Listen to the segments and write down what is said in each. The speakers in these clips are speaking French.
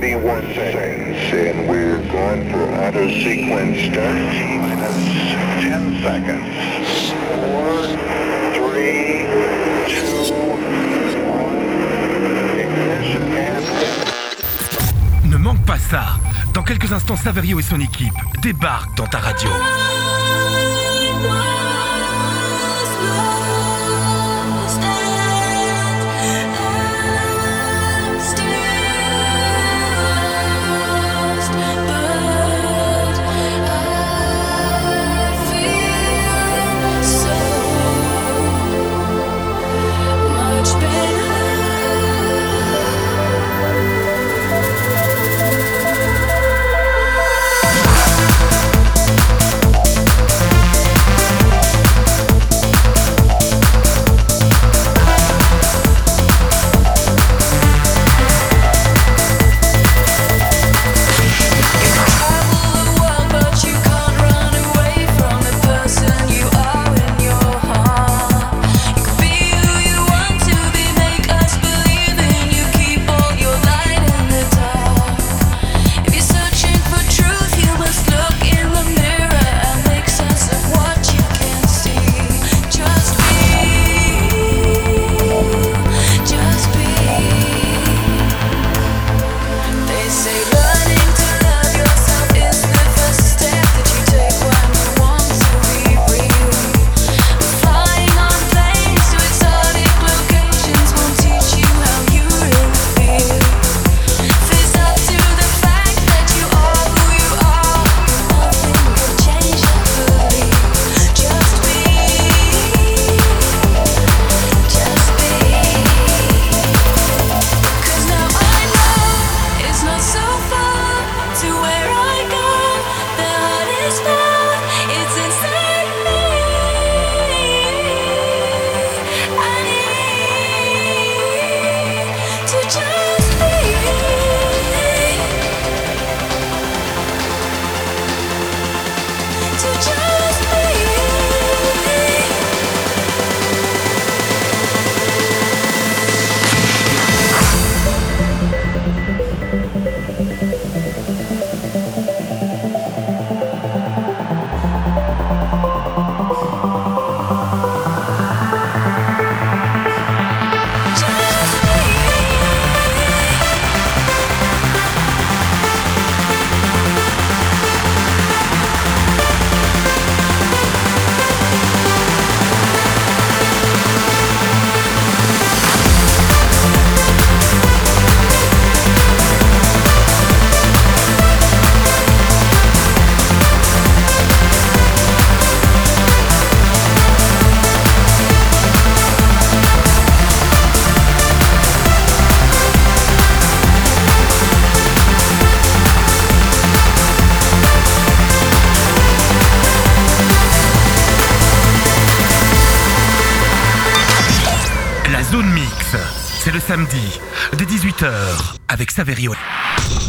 31 seconds, and we're going for sequence start. Minus 10 seconds. 4, 3, 2, 1. Ignition and... Ne manque pas ça. Dans quelques instants, Saverio et son équipe débarquent dans ta radio.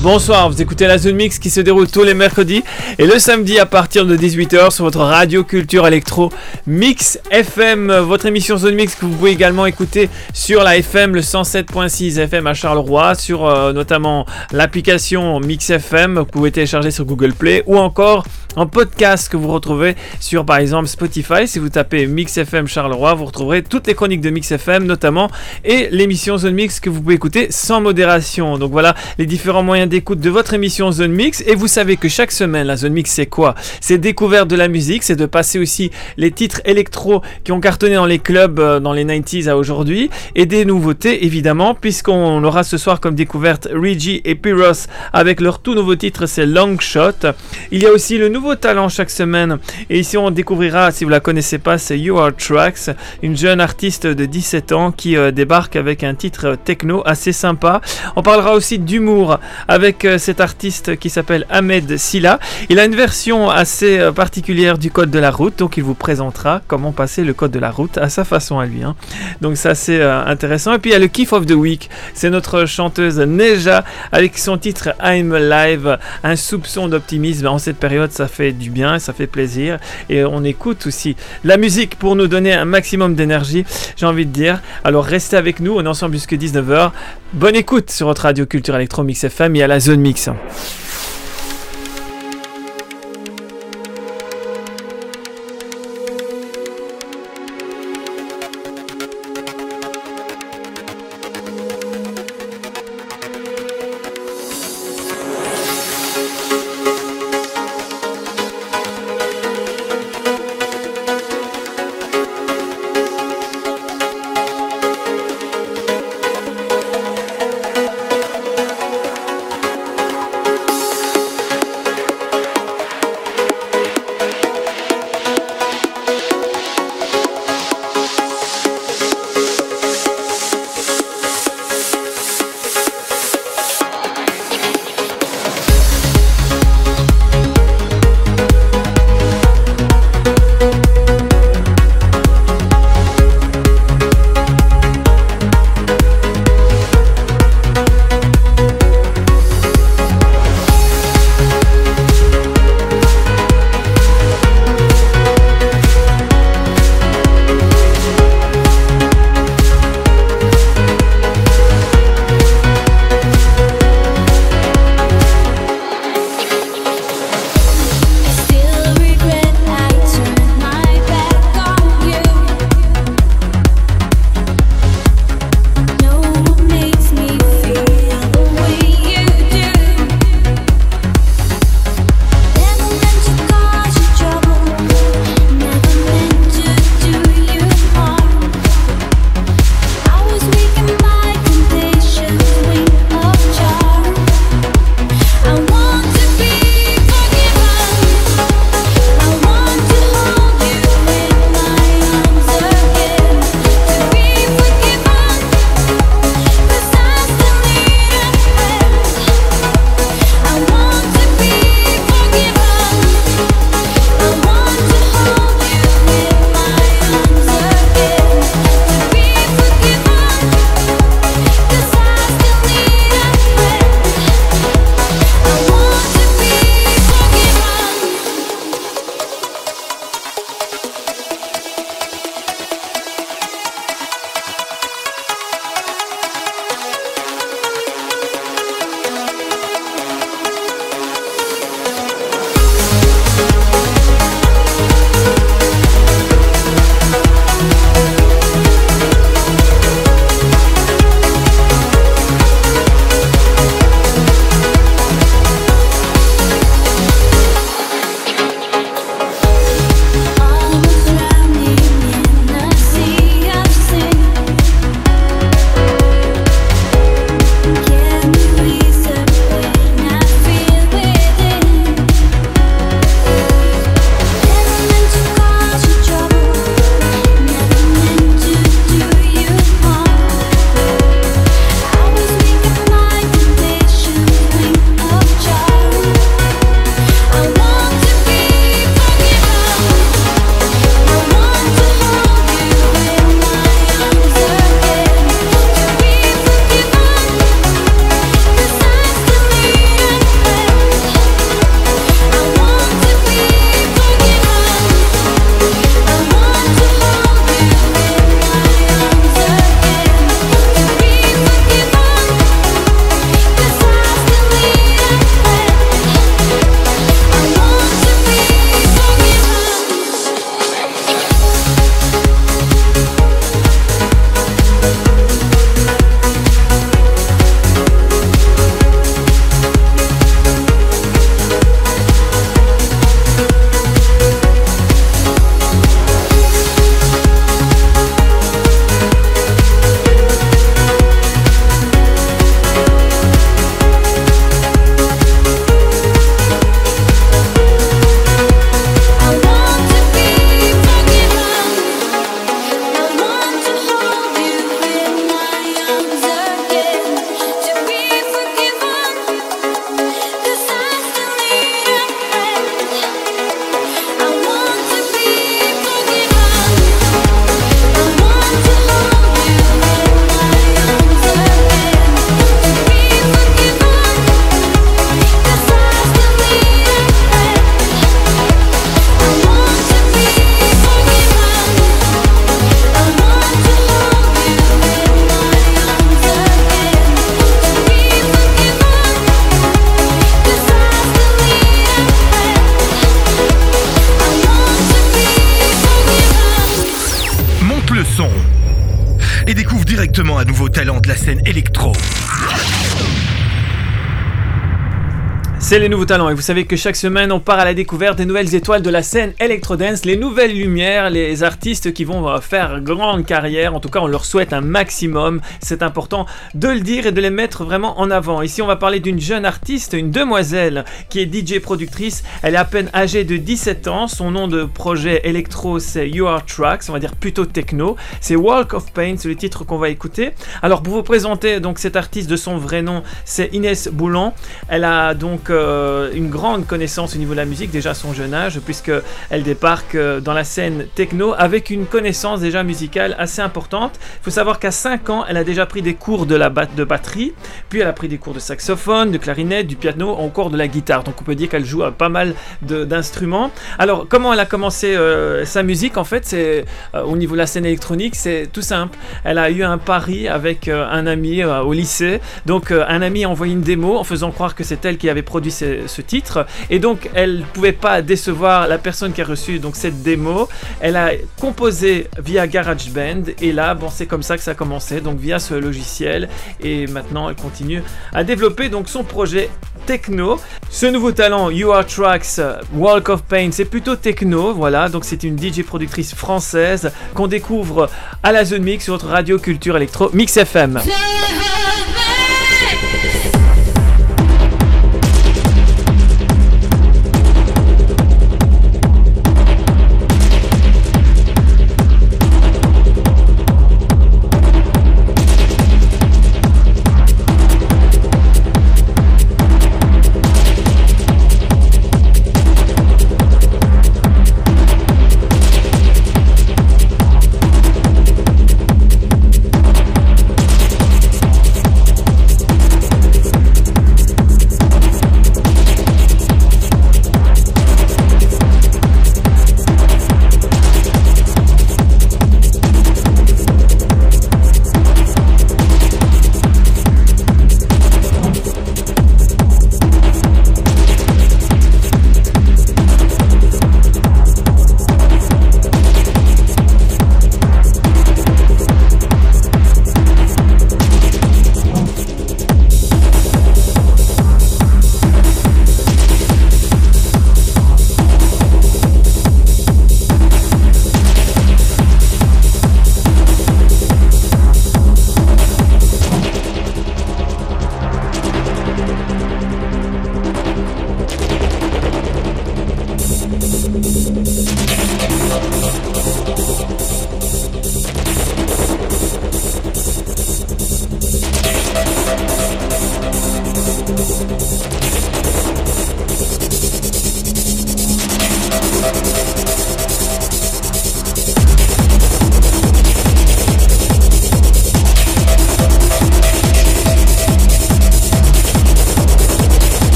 Bonsoir, vous écoutez la Zone Mix qui se déroule tous les mercredis et le samedi à partir de 18h sur votre radio culture électro Mix FM, votre émission Zone Mix que vous pouvez également écouter sur la FM, le 107.6 FM à Charleroi, sur euh, notamment l'application Mix FM que vous pouvez télécharger sur Google Play ou encore en podcast que vous retrouvez sur par exemple Spotify. Si vous tapez Mix FM Charleroi, vous retrouverez toutes les chroniques de Mix FM notamment et l'émission Zone Mix que vous pouvez écouter sans modération. Donc voilà les différents moyens d'écoute de votre émission Zone Mix. Et vous savez que chaque semaine, la Zone Mix c'est quoi? C'est découverte de la musique, c'est de passer aussi les titres électro qui ont cartonné dans les clubs euh, dans les 90s à aujourd'hui et des nouveautés évidemment puisqu'on aura ce soir comme découverte Reggie et Pyros avec leur tout nouveau titre c'est Long Shot. Il y a aussi le nouveau talent chaque semaine. Et ici, on découvrira, si vous la connaissez pas, c'est You Are Tracks, une jeune artiste de 17 ans qui euh, débarque avec un titre techno assez sympa. On parlera aussi d'humour avec euh, cet artiste qui s'appelle Ahmed Silla. Il a une version assez euh, particulière du code de la route, donc il vous présentera comment passer le code de la route à sa façon à lui. Hein. Donc ça, c'est intéressant. Et puis il y a le Kiff of the Week, c'est notre chanteuse Neja avec son titre I'm Live, un soupçon d'optimisme en cette période, ça fait fait du bien, ça fait plaisir. Et on écoute aussi la musique pour nous donner un maximum d'énergie, j'ai envie de dire. Alors restez avec nous, on est ensemble jusqu'à 19h. Bonne écoute sur votre radio Culture Electro Mix FM et à la zone mix. Nouveaux talents. Et vous savez que chaque semaine on part à la découverte des nouvelles étoiles de la scène Electro-Dance, les nouvelles lumières, les artistes qui vont euh, faire grande carrière, en tout cas on leur souhaite un maximum, c'est important de le dire et de les mettre vraiment en avant. Ici on va parler d'une jeune artiste, une demoiselle qui est DJ productrice, elle est à peine âgée de 17 ans, son nom de projet électro c'est You Are Tracks, on va dire plutôt techno, c'est Walk of Pain, c'est le titre qu'on va écouter. Alors pour vous présenter donc cette artiste de son vrai nom, c'est Inès Boulan, elle a donc euh, une grande connaissance au niveau de la musique déjà à son jeune âge, puisque elle débarque euh, dans la scène techno avec une connaissance déjà musicale assez importante. Il faut savoir qu'à 5 ans, elle a déjà pris des cours de, la de batterie, puis elle a pris des cours de saxophone, de clarinette, du piano, encore de la guitare. Donc on peut dire qu'elle joue à pas mal d'instruments. Alors comment elle a commencé euh, sa musique En fait, c'est au niveau de la scène électronique, c'est tout simple. Elle a eu un pari avec un ami au lycée. Donc un ami a envoyé une démo en faisant croire que c'est elle qui avait produit ce, titre. Et donc, elle pouvait pas décevoir la personne qui a reçu donc cette démo. Elle a composé via GarageBand. Et là, bon, c'est comme ça que ça a commencé. Donc, via ce logiciel. Et maintenant, elle continue à développer donc son projet techno. Ce nouveau talent, You Are Tracks, Walk of Pain, c'est plutôt techno. Voilà, donc c'est une DJ productrice française qu'on découvre à la Zone Mix sur votre radio culture électro Mix FM.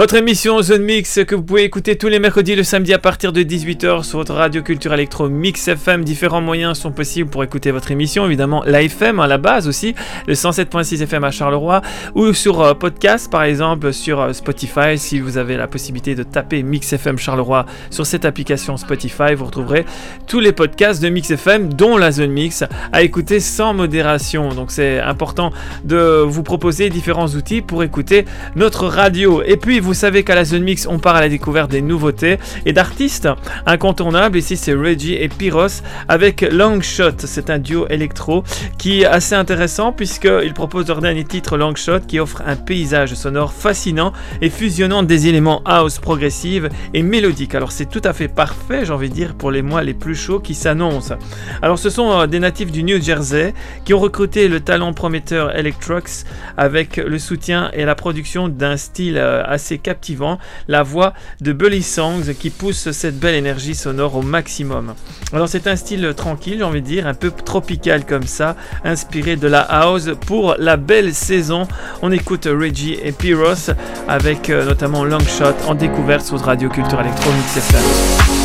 Votre émission Zone Mix que vous pouvez écouter tous les mercredis le samedi à partir de 18h sur votre radio culture électro Mix FM. Différents moyens sont possibles pour écouter votre émission. Évidemment, l'AFM à la base aussi, le 107.6 FM à Charleroi ou sur euh, podcast par exemple sur euh, Spotify. Si vous avez la possibilité de taper Mix FM Charleroi sur cette application Spotify, vous retrouverez tous les podcasts de Mix FM dont la Zone Mix à écouter sans modération. Donc c'est important de vous proposer différents outils pour écouter notre radio. Et puis vous savez qu'à la Zone Mix, on part à la découverte des nouveautés et d'artistes incontournables. Ici, c'est Reggie et Pyros avec Longshot. C'est un duo électro qui est assez intéressant puisqu'il propose leur dernier titre Longshot qui offre un paysage sonore fascinant et fusionnant des éléments house progressive et mélodique. Alors, c'est tout à fait parfait, j'ai envie de dire, pour les mois les plus chauds qui s'annoncent. Alors, ce sont euh, des natifs du New Jersey qui ont recruté le talent prometteur Electrox avec le soutien et la production d'un style euh, assez captivant, la voix de Bully Songs qui pousse cette belle énergie sonore au maximum. Alors c'est un style tranquille, j'ai envie de dire, un peu tropical comme ça, inspiré de la house pour la belle saison. On écoute Reggie et Pyros avec euh, notamment Longshot en découverte sur Radio Culture Electronique FM.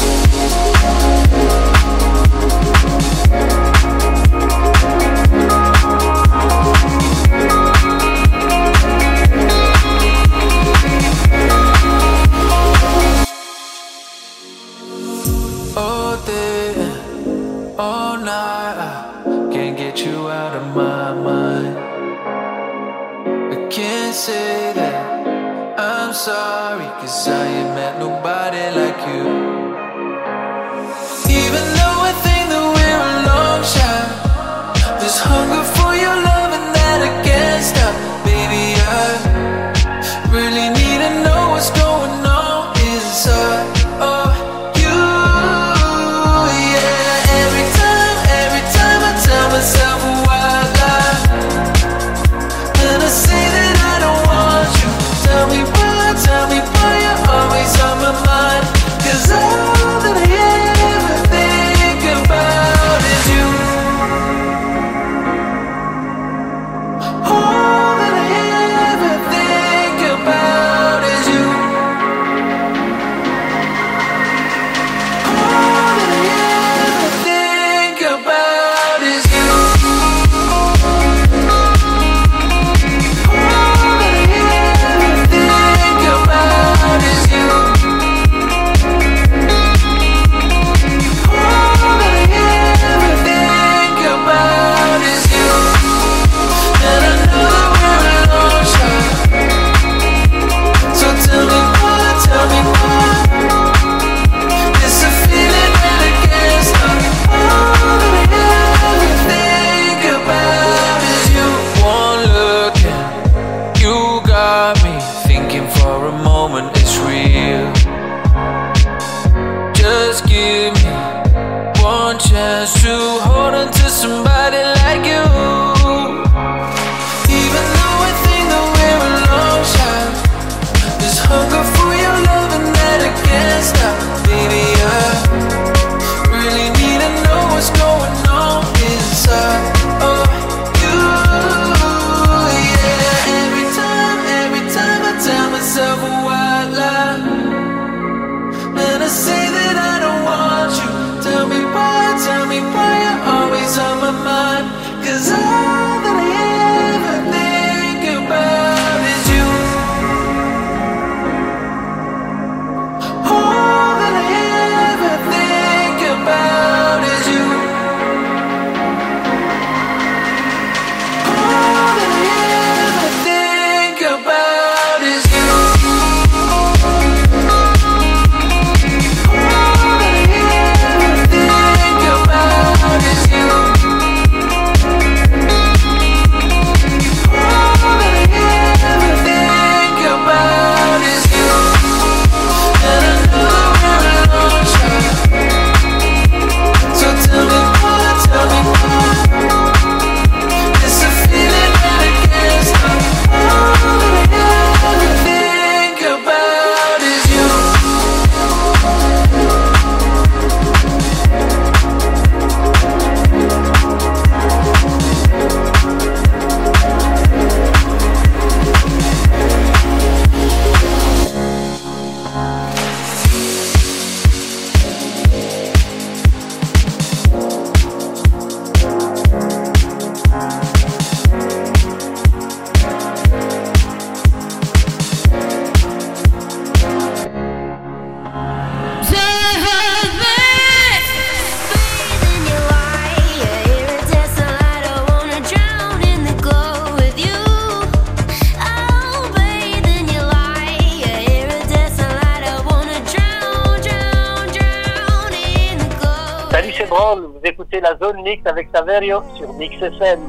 Mix avec Saverio sur Mix FM.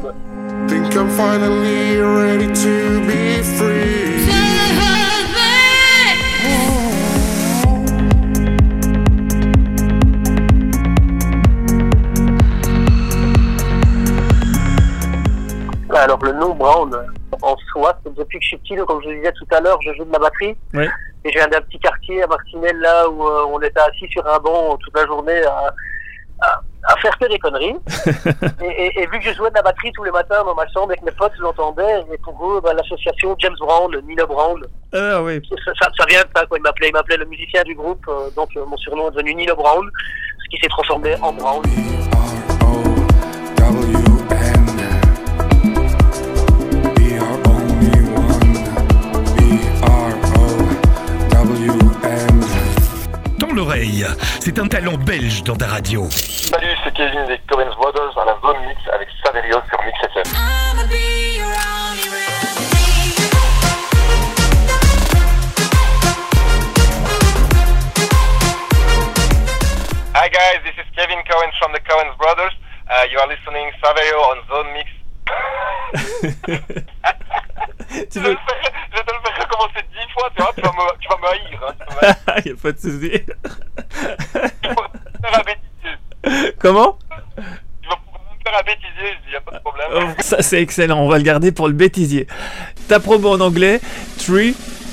Think I'm finally ready to be free. Alors le nom Brown, en soi, c'est depuis que je suis petit, comme je le disais tout à l'heure, je joue de la batterie. Oui. Et je viens d'un petit quartier à Marcinelle, là où euh, on était assis sur un banc toute la journée à, à, faire que des conneries. et, et- et vu que je jouais de la batterie tous les matins dans ma chambre avec mes potes, j'entendais, et pour eux, bah, l'association James Brown, Nino Brown, Ah oui. ça, ça- ça vient de ça, quoi. Il m'appelait, il m'appelait le musicien du groupe, euh, donc euh, mon surnom est devenu Nino Brown, ce qui s'est transformé en Brown. L'oreille, c'est un talent belge dans ta radio. Salut, c'est Kevin des Commons Brothers à la Zone Mix avec Saverio sur Mix FM. Hi guys, this is Kevin Cohen from the Cohen Brothers. Uh, you are listening Saverio on Zone Mix. tu veux... je vais te le faire recommencer dix fois, tu vois, tu vas me, tu vas me haïr. Hein, tu vas y a pas de souci. me faire un bêtisier. Comment? Tu vas pouvoir me faire un bêtisier, je dis, y a pas de problème. Oh, Ça c'est excellent, on va le garder pour le bêtisier. Ta promo en anglais 3,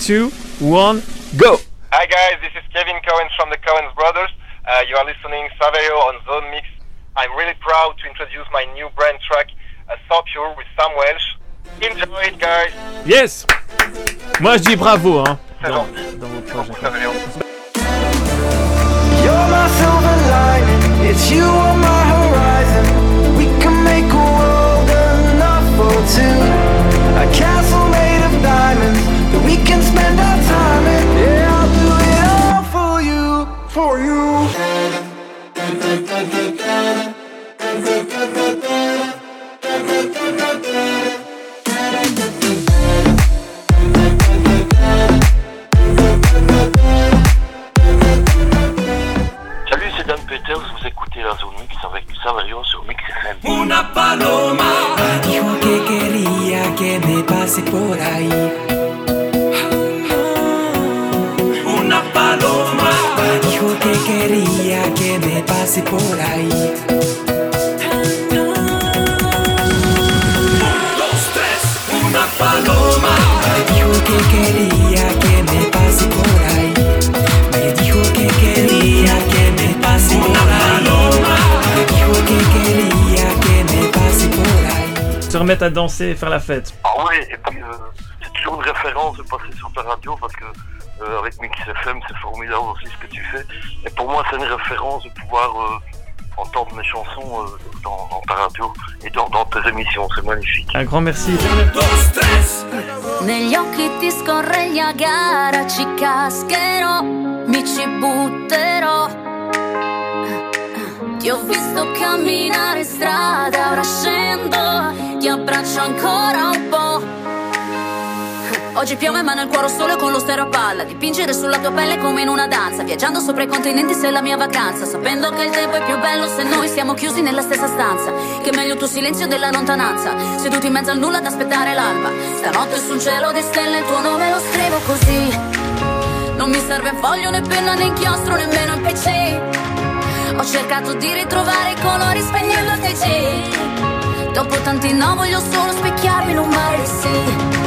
2, 1, go Hi guys, this is Kevin Cohen from the Cohen Brothers. Uh, you are listening Saverio on Zone Mix. I'm really proud to introduce my new brand track, uh, So Pure with Sam Welsh. Enjoy it guys. Yes Moi je dis bravo hein. C'est Dans, gentil. dans vos projets. Saverio. You're my silver lining, it's you on my horizon. We can make a world enough for two. A castle made of diamonds that we can spend our time in. Yeah, I'll do it all for you, for you. Peters, vous écoutez la zone mix avec Saverio sur Mix FM. Dijo que quería que me pase por ahí. Una paloma. Dijo que quería que me pase por ahí. Una paloma. Me dijo que quería que me pase por ahí. Remettre à danser et faire la fête. Ah ouais, et puis euh, c'est toujours une référence de passer sur ta radio parce que euh, avec Mix FM, c'est formidable aussi ce que tu fais. Et pour moi, c'est une référence de pouvoir euh, entendre mes chansons euh, dans, dans ta radio et dans, dans tes émissions. C'est magnifique. Un grand merci. Negli occhi ti scorre a gara, ci cascherò, mi ci butterò. Ti ho visto camminare in strada, ora scendo, ti abbraccio ancora un po'. Oggi piove ma nel cuore ho sole con lo stereo a palla. Dipingere sulla tua pelle come in una danza Viaggiando sopra i continenti sei la mia vacanza. Sapendo che il tempo è più bello se noi siamo chiusi nella stessa stanza. Che è meglio tuo silenzio della lontananza. Seduti in mezzo al nulla ad aspettare l'alba. Stanotte su un cielo di stelle il tuo nome lo scrivo così. Non mi serve foglio né penna né inchiostro nemmeno il PC Ho cercato di ritrovare i colori spegnendo il TG Dopo tanti no voglio solo specchiarmi in un mare sì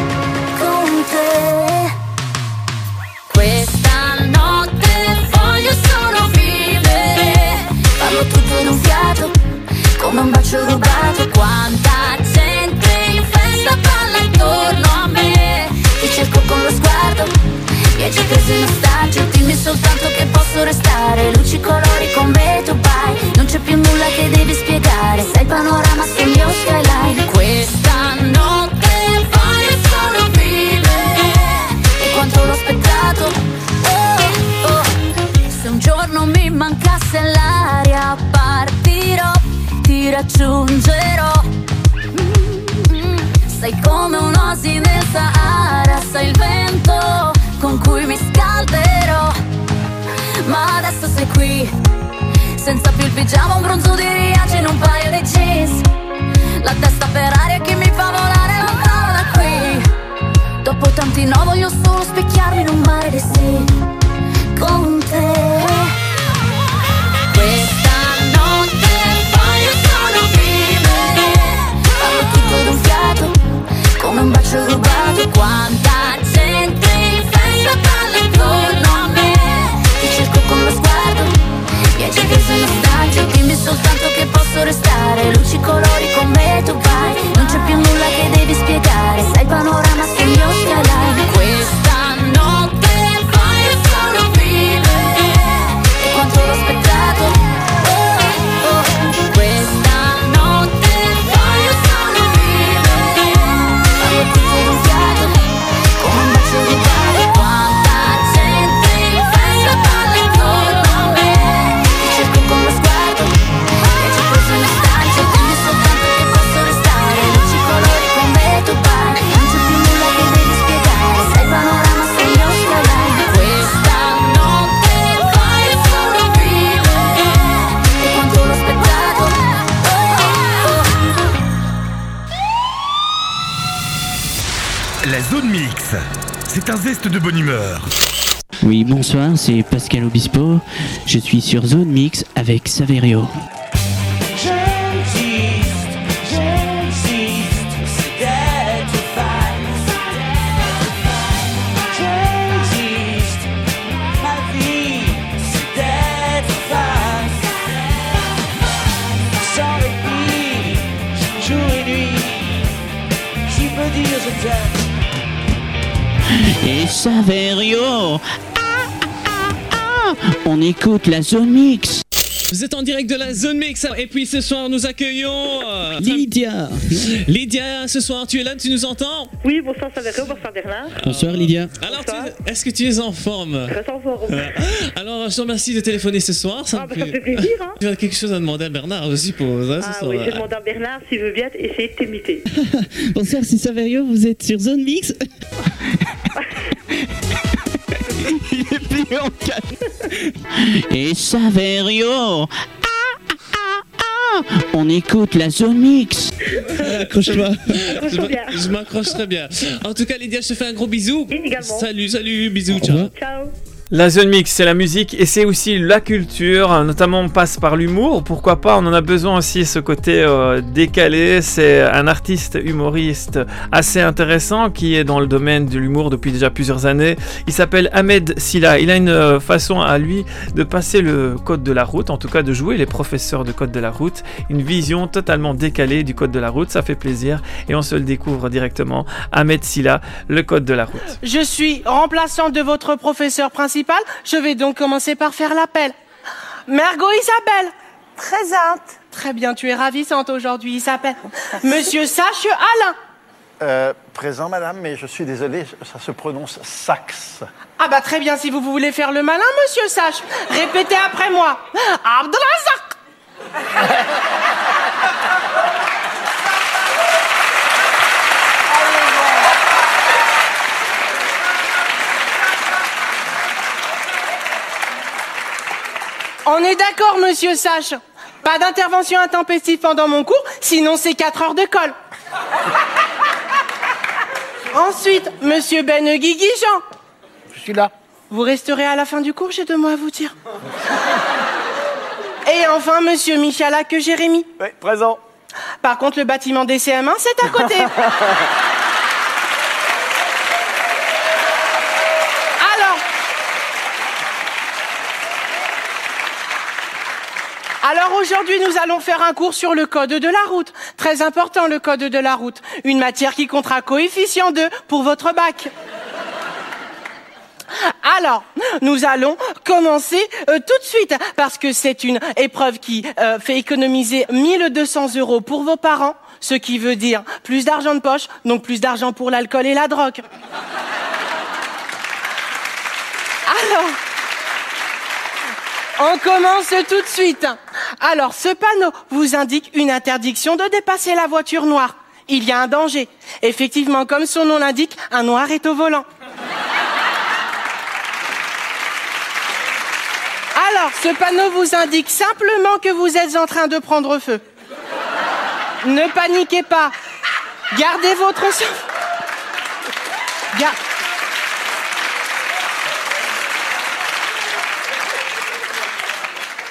con te. Questa notte voglio solo vivere, farlo tutto in un fiato, come un bacio rubato. Quanta gente in festa balla intorno a me, ti cerco con lo sguardo, viaggi presi in ostaggio, dimmi soltanto che posso restare, luci colori con me tu vai, non c'è più nulla che devi spiegare, sei il panorama sul mio skyline. Questa notte voglio solo vivere e quanto l'ho aspettato. Oh, oh. Se un giorno mi mancasse l'aria partirò, ti raggiungerò. Mm, Sei come un'oasi nel pigiama, un bronzo di Riace in un paio di jeans. La testa per aria che mi fa volare lontano da qui. Dopo tanti no voglio solo specchiarmi in un mare di sì. Con te. Questa notte voglio solo vivere. Farlo tutto d'un fiato Come un bacio rubato Luci, colori con me tu vai. Non c'è più nulla che devi spiegare. Sai il panorama un zeste de bonne humeur. Oui, bonsoir, c'est Pascal Obispo. Je suis sur Zone Mix avec Saverio. J'insiste, j'insiste, c'est d'être face. J'insiste, ma vie, c'est d'être face. Sans répit, jour et nuit, j'y peux dire je t'aime? Et Saverio Ah, ah, ah On écoute la Zone Mix Vous êtes en direct de la zone mix et puis ce soir nous accueillons euh, Lydia Lydia, ce soir tu es là, tu nous entends? Oui, bonsoir Saverio, bonsoir Bernard. Bonsoir Lydia. Alors tu- est-ce que tu es en forme? Très en forme. Euh, Alors je te remercie de téléphoner ce soir. Ça, Ah, me bah, ça me fait plaisir, hein. Tu as quelque chose à demander à Bernard, je suppose. hein, ce Ah soir. oui, je demande à Bernard s'il veut bien essayer de t'imiter. Bonsoir, c'est Saverio, vous êtes sur Zone Mix Il est plié en quatre. Et Saverio Ah, ah, ah, ah On écoute la Zone Mix Accroche-toi. Je m'accroche très bien. En tout cas, Lydia, je te fais un gros bisou. également. Salut, salut, bisous, ciao. Ciao. La zone mix, c'est la musique et c'est aussi la culture, notamment on passe par l'humour, pourquoi pas, on en a besoin aussi, ce côté euh, décalé, c'est un artiste humoriste assez intéressant qui est dans le domaine de l'humour depuis déjà plusieurs années, il s'appelle Ahmed Silla, il a une euh, façon à lui de passer le code de la route, en tout cas de jouer les professeurs de code de la route, une vision totalement décalée du code de la route, ça fait plaisir. Et on se le découvre directement, Ahmed Silla, le code de la route. Je suis remplaçant de votre professeur principal. Je vais donc commencer par faire l'appel. Mergot Isabelle. Présente. Très bien, tu es ravissante aujourd'hui, Isabelle. Monsieur Sache Alain. Euh, présent, madame, mais je suis désolé, ça se prononce sax. Ah bah très bien, si vous voulez faire le malin, monsieur Sache. Répétez après moi. Abdelazak. On est d'accord, monsieur Sache. Pas d'intervention intempestive pendant mon cours, sinon c'est 4 heures de colle. Ensuite, monsieur Ben Guiguigean. Je suis là. Vous resterez à la fin du cours, j'ai deux mots à vous dire. Et enfin, monsieur Michala que Jérémy. Oui, présent. Par contre, le bâtiment des CM1, c'est à côté. Alors. Alors aujourd'hui, nous allons faire un cours sur le code de la route. Très important, le code de la route. Une matière qui comptera coefficient 2 pour votre bac. Alors, nous allons commencer euh, tout de suite parce que c'est une épreuve qui euh, fait économiser 1200 euros pour vos parents, ce qui veut dire plus d'argent de poche, donc plus d'argent pour l'alcool et la drogue. Alors, on commence tout de suite. Alors, ce panneau vous indique une interdiction de dépasser la voiture noire. Il y a un danger. Effectivement, comme son nom l'indique, un noir est au volant. Alors, ce panneau vous indique simplement que vous êtes en train de prendre feu. Ne paniquez pas. Gardez votre sang. Ga-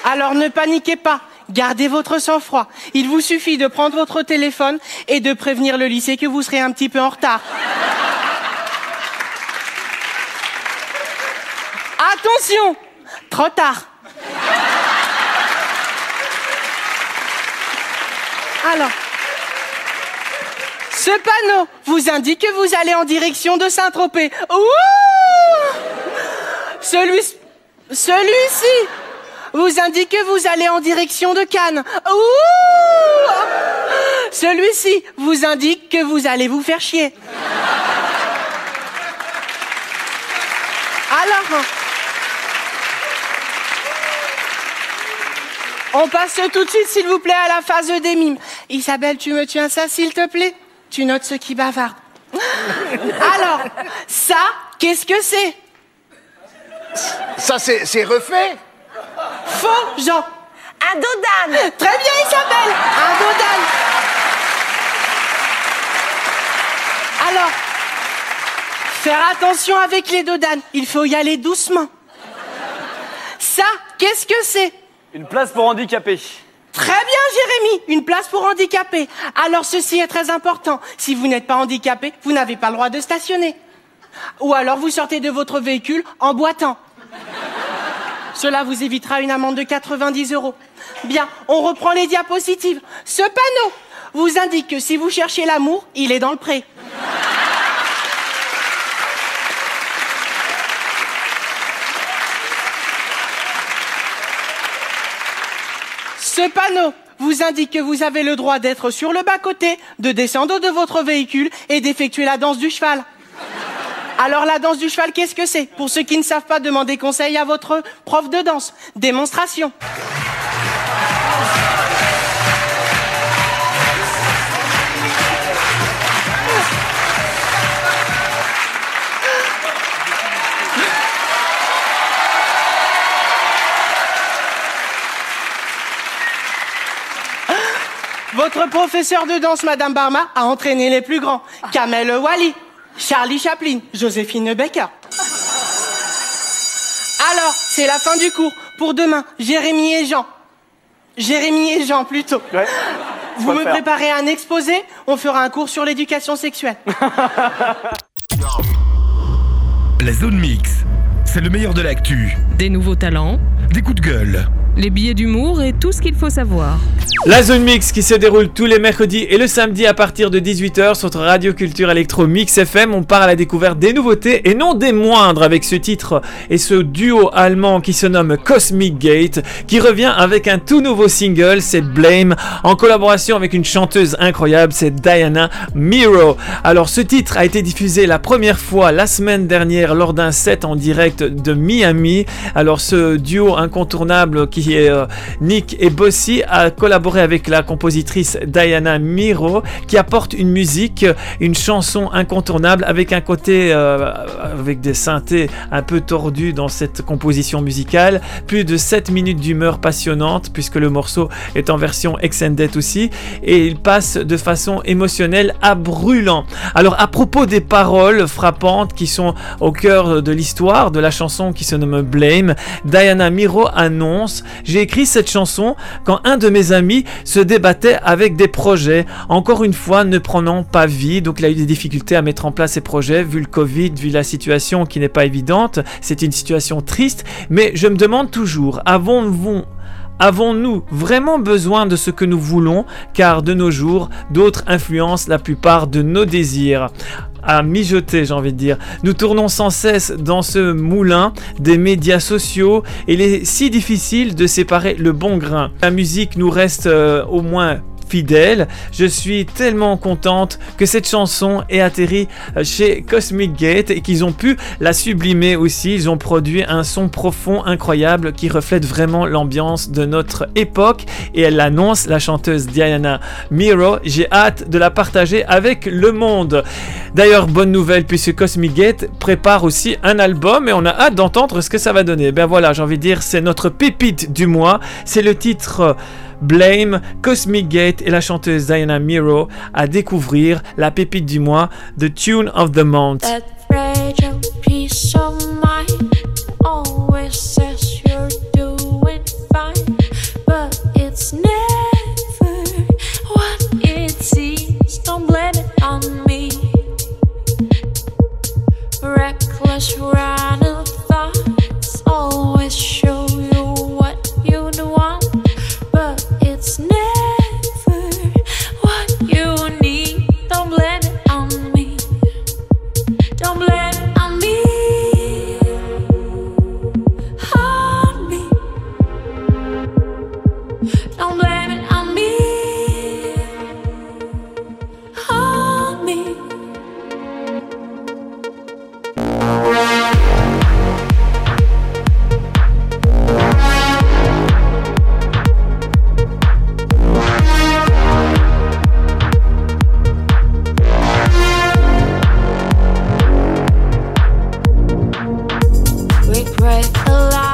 Alors ne paniquez pas. Gardez votre sang-froid. Il vous suffit de prendre votre téléphone et de prévenir le lycée que vous serez un petit peu en retard. Attention Trop tard. Alors, ce panneau vous indique que vous allez en direction de Saint-Tropez. Ouh Celui, celui-ci vous indique que vous allez en direction de Cannes. Ouh Celui-ci vous indique que vous allez vous faire chier. Alors, on passe tout de suite, s'il vous plaît, à la phase des mimes. Isabelle, tu me tiens ça, s'il te plaît? Tu notes ce qui bavarde. Alors, ça, qu'est-ce que c'est? Ça, c'est refait? Faux, Jean. Un dodane. Très bien, Isabelle. Un dodane. Alors, faire attention avec les dodanes. Il faut y aller doucement. Ça, qu'est-ce que c'est? Une place pour handicapés. Très bien, Jérémy. Une place pour handicapés. Alors, ceci est très important. Si vous n'êtes pas handicapé, vous n'avez pas le droit de stationner. Ou alors, vous sortez de votre véhicule en boitant. Cela vous évitera une amende de 90 euros. Bien, on reprend les diapositives. Ce panneau vous indique que si vous cherchez l'amour, il est dans le pré. Ce panneau vous indique que vous avez le droit d'être sur le bas-côté, de descendre de votre véhicule et d'effectuer la danse du cheval. Alors la danse du cheval, qu'est-ce que c'est? Pour ceux qui ne savent pas, demandez conseil à votre prof de danse. Démonstration. Votre professeur de danse, Madame Barma, a entraîné les plus grands. Kamel Wally, Charlie Chaplin, Joséphine Baker. Alors, c'est la fin du cours. Pour demain, Jérémy et Jean. Jérémy et Jean, plutôt. Vous me faire. préparez un exposé, on fera un cours sur l'éducation sexuelle. La zone mix, c'est le meilleur de l'actu. Des nouveaux talents, Des coups de gueule. Les billets d'humour et tout ce qu'il faut savoir. La zone mix qui se déroule tous les mercredis et le samedi à partir de 18h sur Radio Culture Electro Mix FM. On part à la découverte des nouveautés et non des moindres avec ce titre et ce duo allemand qui se nomme Cosmic Gate qui revient avec un tout nouveau single, c'est Blame, en collaboration avec une chanteuse incroyable, c'est Diana Miro. Alors ce titre a été diffusé la première fois la semaine dernière lors d'un set en direct de Miami. Alors ce duo incontournable qui Nick et Bossy a collaboré avec la compositrice Diana Miro qui apporte une musique, une chanson incontournable avec un côté euh, avec des synthés un peu tordus dans cette composition musicale. Plus de 7 minutes d'humeur passionnante puisque le morceau est en version extended aussi et il passe de façon émotionnelle à brûlant. Alors à propos des paroles frappantes qui sont au cœur de l'histoire de la chanson qui se nomme Blame, Diana Miro annonce J'ai écrit cette chanson quand un de mes amis se débattait avec des projets, encore une fois ne prenant pas vie, donc il a eu des difficultés à mettre en place ses projets vu le Covid, vu la situation qui n'est pas évidente. C'est une situation triste, mais je me demande toujours, avons-nous Avons-nous vraiment besoin de ce que nous voulons? Car de nos jours, d'autres influencent la plupart de nos désirs à mijoter, j'ai envie de dire. Nous tournons sans cesse dans ce moulin des médias sociaux il est si difficile de séparer le bon grain. La musique nous reste euh, au moins fidèle. Je suis tellement contente que cette chanson ait atterri euh, chez Cosmic Gate et qu'ils ont pu la sublimer aussi. Ils ont produit un son profond, incroyable, qui reflète vraiment l'ambiance de notre époque. Et elle l'annonce, la chanteuse Diana Miro. J'ai hâte de la partager avec le monde. D'ailleurs, bonne nouvelle, puisque Cosmic Gate prépare aussi un album et on a hâte d'entendre ce que ça va donner. Ben voilà, j'ai envie de dire, c'est notre pépite du mois. C'est le titre Blame, Cosmic Gate et la chanteuse Diana Miro à découvrir la pépite du mois, The Tune of the Month. Fragile piece of mind always it's never what you need. Don't blame it on me. Don't blame Regret the light,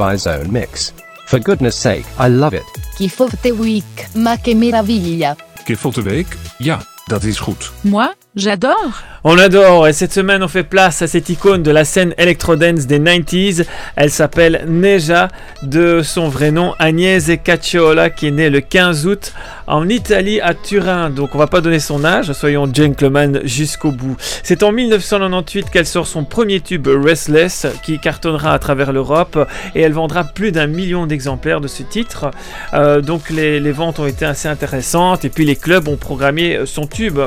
by Zone Mix. For goodness sake, I love it. Gift of the Week, ma che meraviglia. Gift of the Week? Ja, dat is goed. Moi, j'adore. On adore et cette semaine on fait place à cette icône de la scène electro-dance des 90s. Elle s'appelle Neja, de son vrai nom Agnese Cacciola, qui est née le 15 août en Italie à Turin. Donc on va pas donner son âge, soyons gentlemen jusqu'au bout. C'est en 1998 qu'elle sort son premier tube Restless, qui cartonnera à travers l'Europe et elle vendra plus d'un million d'exemplaires de ce titre. Euh, donc les, les ventes ont été assez intéressantes et puis les clubs ont programmé euh, son tube.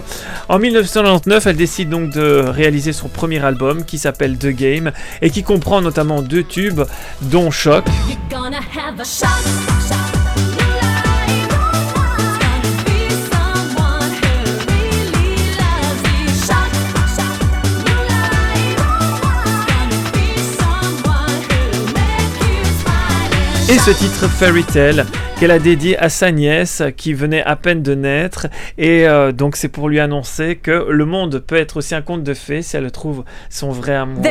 En 1999, elle décide donc de réaliser son premier album qui s'appelle The Game et qui comprend notamment deux tubes dont shock. Ce titre Fairy Tale qu'elle a dédié à sa nièce qui venait à peine de naître. Et euh, donc c'est pour lui annoncer que le monde peut être aussi un conte de fées si elle trouve son vrai amour.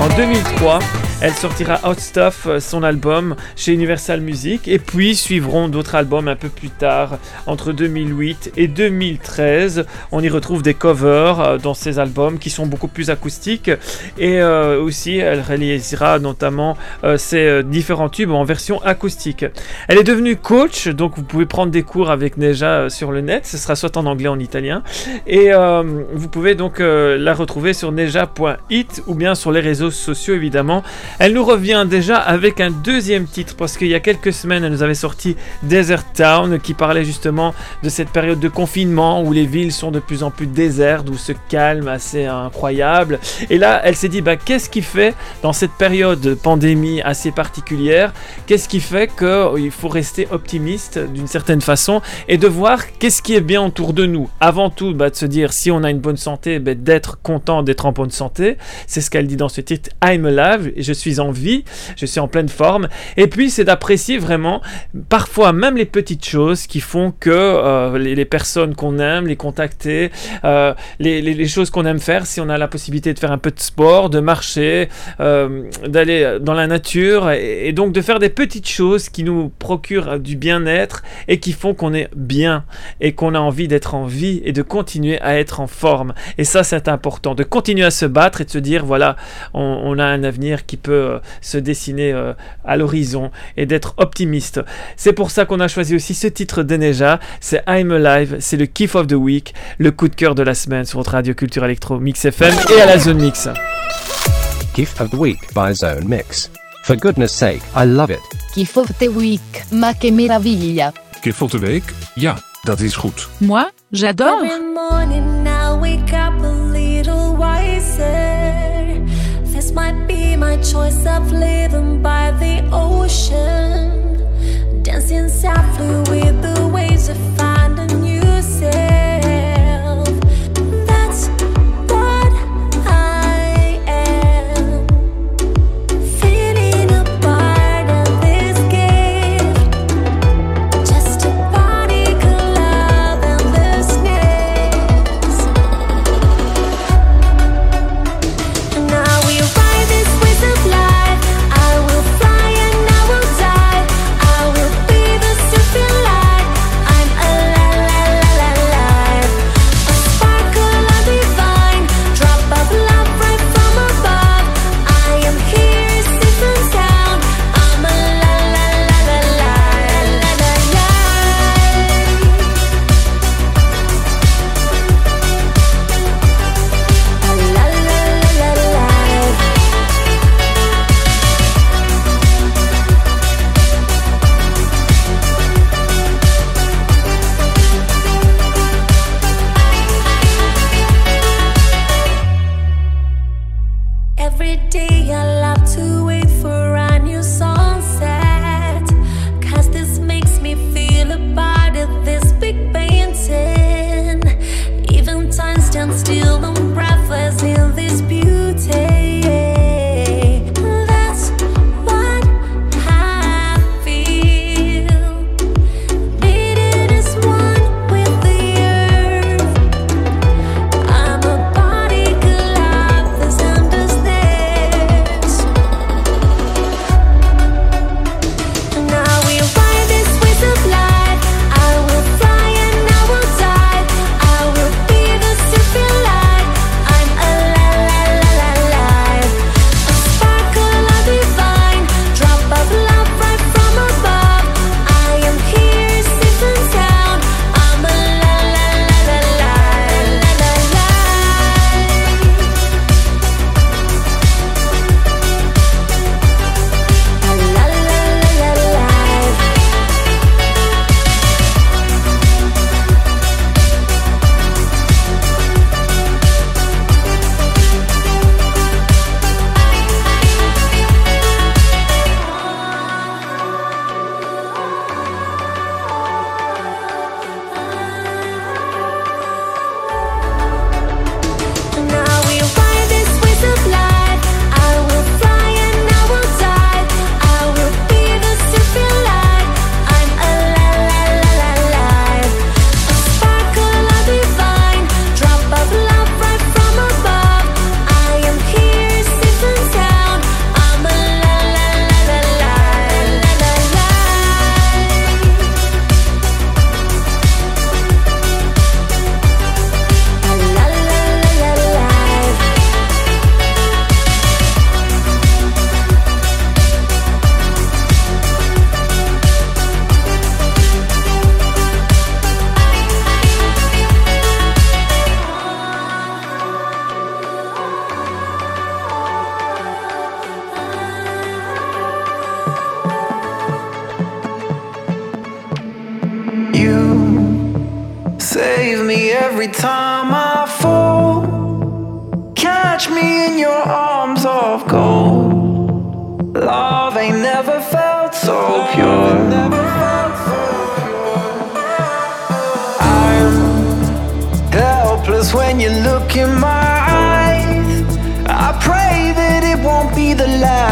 En 2003, elle sortira Hot Stuff, euh, son album, chez Universal Music, et puis suivront d'autres albums un peu plus tard, entre 2008 et 2013. On y retrouve des covers euh, dans ces albums qui sont beaucoup plus acoustiques, et euh, aussi elle réalisera notamment euh, ses différents tubes en version acoustique. Elle est devenue coach, donc vous pouvez prendre des cours avec Neja sur le net, ce sera soit en anglais en italien, et vous pouvez donc la retrouver sur neja.it ou bien sur les réseaux sociaux évidemment. Elle nous revient déjà avec un deuxième titre parce qu'il y a quelques semaines elle nous avait sorti Desert Town qui parlait justement de cette période de confinement où les villes sont de plus en plus désertes, où ce calme assez incroyable. Et là elle s'est dit bah, qu'est-ce qui fait dans cette période de pandémie assez particulière, qu'est-ce qui fait qu'il faut rester optimiste d'une certaine façon et de voir qu'est-ce qui est bien autour de nous? Avant tout bah, de se dire si on a une bonne santé, bah, d'être content d'être en bonne santé. C'est ce qu'elle dit dans ce titre I'm alive, suis en vie, je suis en pleine forme. Et puis c'est d'apprécier vraiment parfois même les petites choses qui font que euh, les, personnes qu'on aime, les contacter, euh, les, choses qu'on aime faire, si on a la possibilité de faire un peu de sport, de marcher, euh, d'aller dans la nature, et, et donc de faire des petites choses qui nous procurent du bien-être et qui font qu'on est bien et qu'on a envie d'être en vie et de continuer à être en forme. Et ça, c'est important, de continuer à se battre et de se dire, voilà, on, on a un avenir qui peut euh, se dessiner euh, à l'horizon et d'être optimiste. C'est pour ça qu'on a choisi aussi ce titre d'Eneja, c'est I'm Alive, c'est le kiff of the week, le coup de cœur de la semaine sur votre radio culture électro Mix FM et à la zone mix. Gift of the Week by Zone Mix. For goodness sake, I love it. Kiff of the week, ma che meraviglia. Kif van de week? Ja, dat is goed. Moi, j'adore. Every morning I wake up a little wiser. Might be my choice of living by the ocean. Dancing softly with the waves to find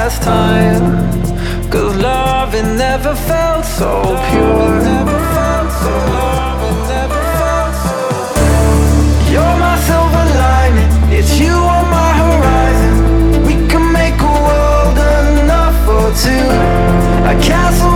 last time. Cause love it never felt so pure. Never felt so love never felt so You're my silver lining, it's you on my horizon. We can make a world enough for two. A castle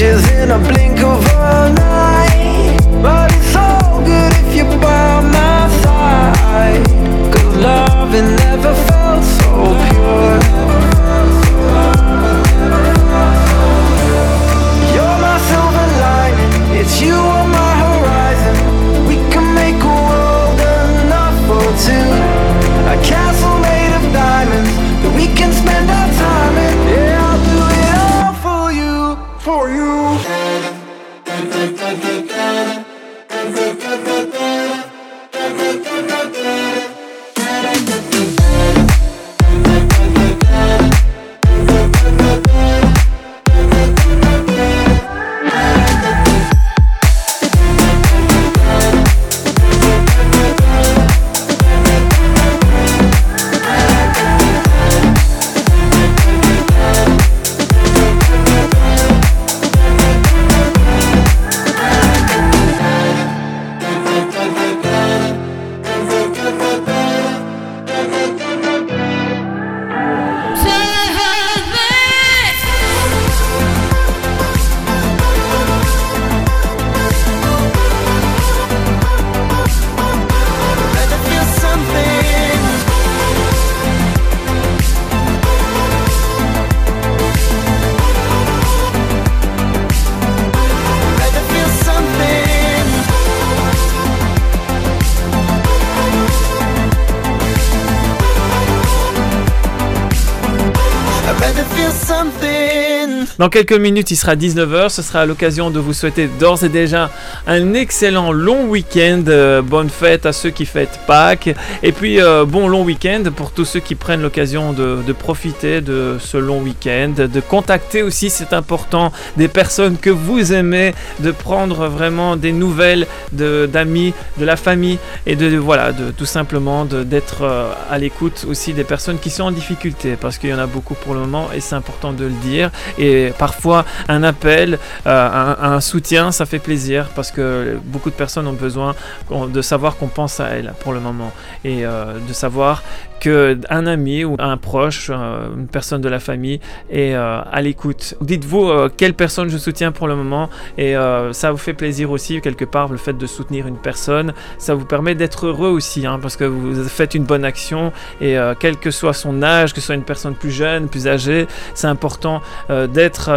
changes in a blink of quelques minutes, il sera 19h. Ce sera l'occasion de vous souhaiter d'ores et déjà un excellent long week-end. Euh, bonne fête à ceux qui fêtent Pâques. Et puis, euh, bon long week-end pour tous ceux qui prennent l'occasion de, profiter de ce long week-end. De contacter aussi, c'est important, des personnes que vous aimez. De prendre vraiment des nouvelles d'amis, de, la famille. Et de, voilà, de tout simplement d'être euh, à l'écoute aussi des personnes qui sont en difficulté. Parce qu'il y en a beaucoup pour le moment et c'est important de le dire. Et parfois, un appel, euh, un, soutien, ça fait plaisir parce que beaucoup de personnes ont besoin de savoir qu'on pense à elles pour le moment et euh, de savoir que un ami ou un proche, euh, une personne de la famille est euh, à l'écoute. Dites-vous euh, quelle personne je soutiens pour le moment et ça vous fait plaisir aussi quelque part le fait de soutenir une personne. Ça vous permet d'être heureux aussi hein, parce que vous faites une bonne action et quel que soit son âge, que ce soit une personne plus jeune, plus âgée, c'est important d'être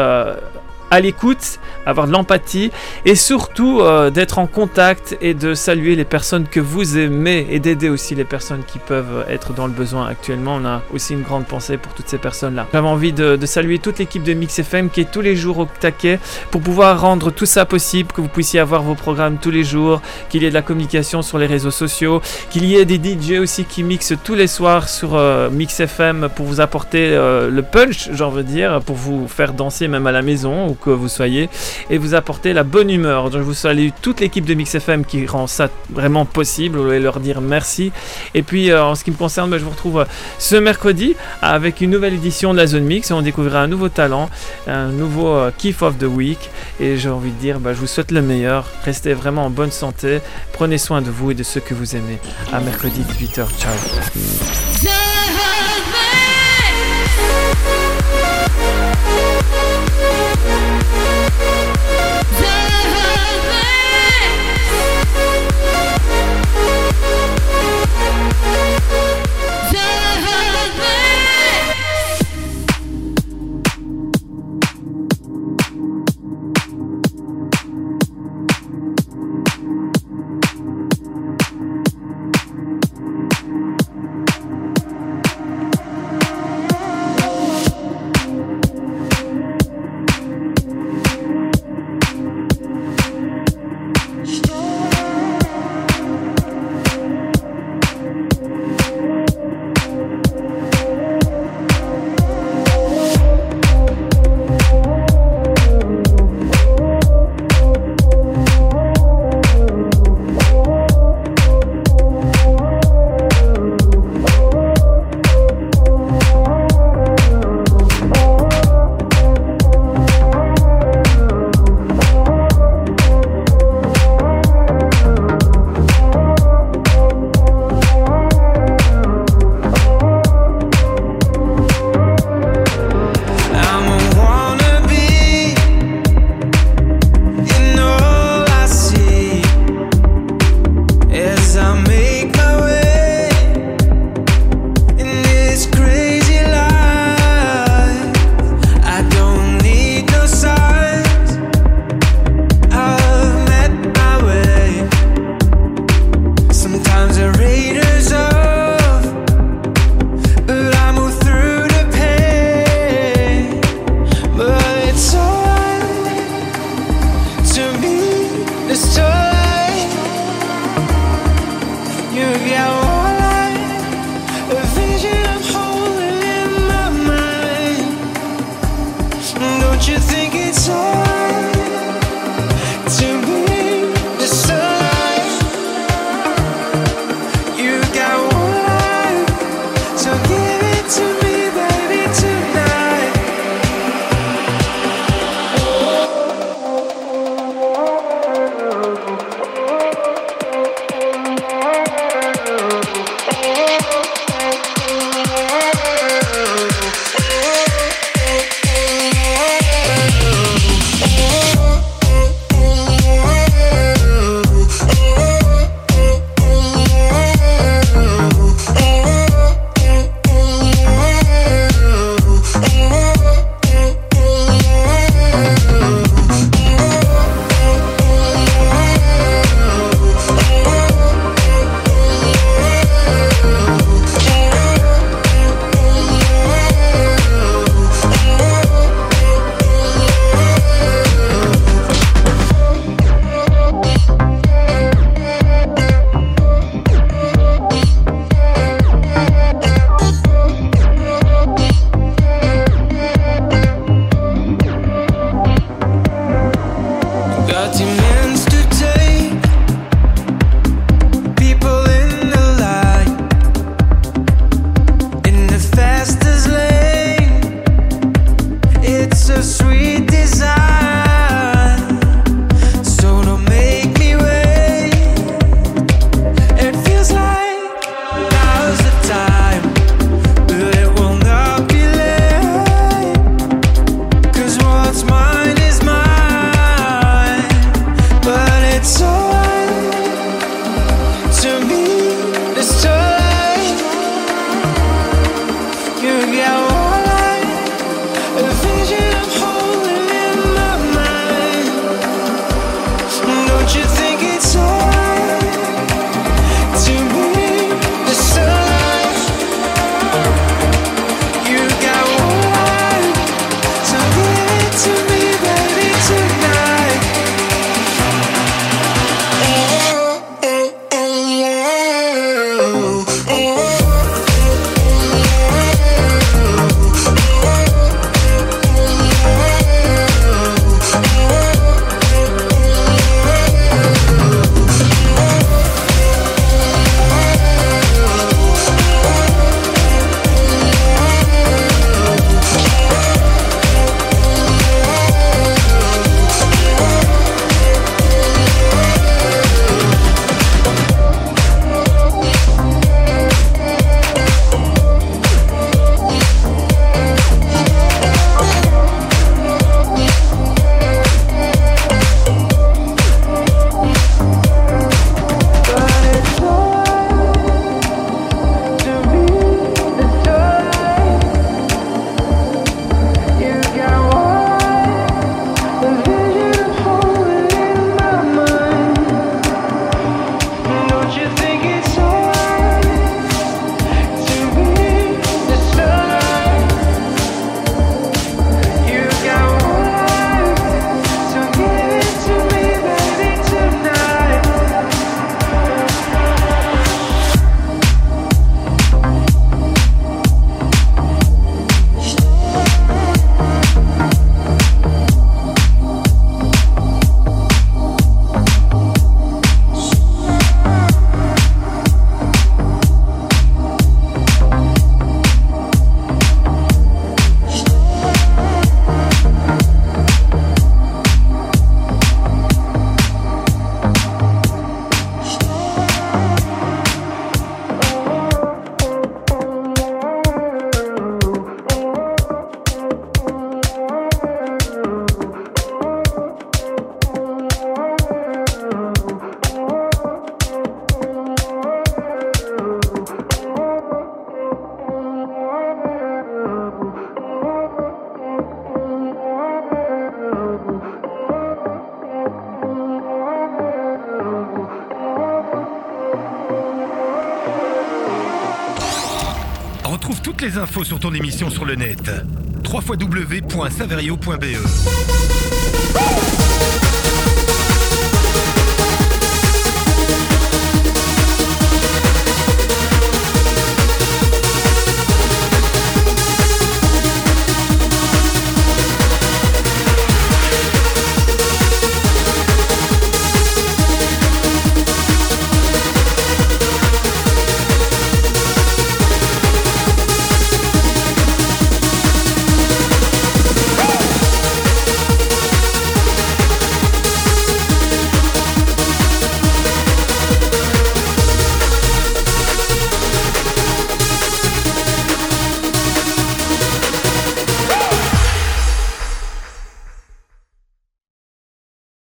à l'écoute, avoir de l'empathie et surtout euh, d'être en contact et de saluer les personnes que vous aimez et d'aider aussi les personnes qui peuvent être dans le besoin actuellement. On a aussi une grande pensée pour toutes ces personnes-là. J'avais envie de, saluer toute l'équipe de Mix FM qui est tous les jours au taquet pour pouvoir rendre tout ça possible, que vous puissiez avoir vos programmes tous les jours, qu'il y ait de la communication sur les réseaux sociaux, qu'il y ait des DJ aussi qui mixent tous les soirs sur euh, Mix FM pour vous apporter euh, le punch, j'en veux dire, pour vous faire danser même à la maison ou que vous soyez et vous apporter la bonne humeur. Donc je vous salue toute l'équipe de Mix FM qui rend ça vraiment possible. Voulais leur dire merci. Et puis euh, en ce qui me concerne, bah, je vous retrouve euh, ce mercredi avec une nouvelle édition de la Zone Mix et on découvrira un nouveau talent, un nouveau euh, Kiff of the Week. Et j'ai envie de dire, bah, je vous souhaite le meilleur. Restez vraiment en bonne santé. Prenez soin de vous et de ceux que vous aimez. À mercredi 18h. Ciao. Infos sur ton émission sur le net. www.saverio.be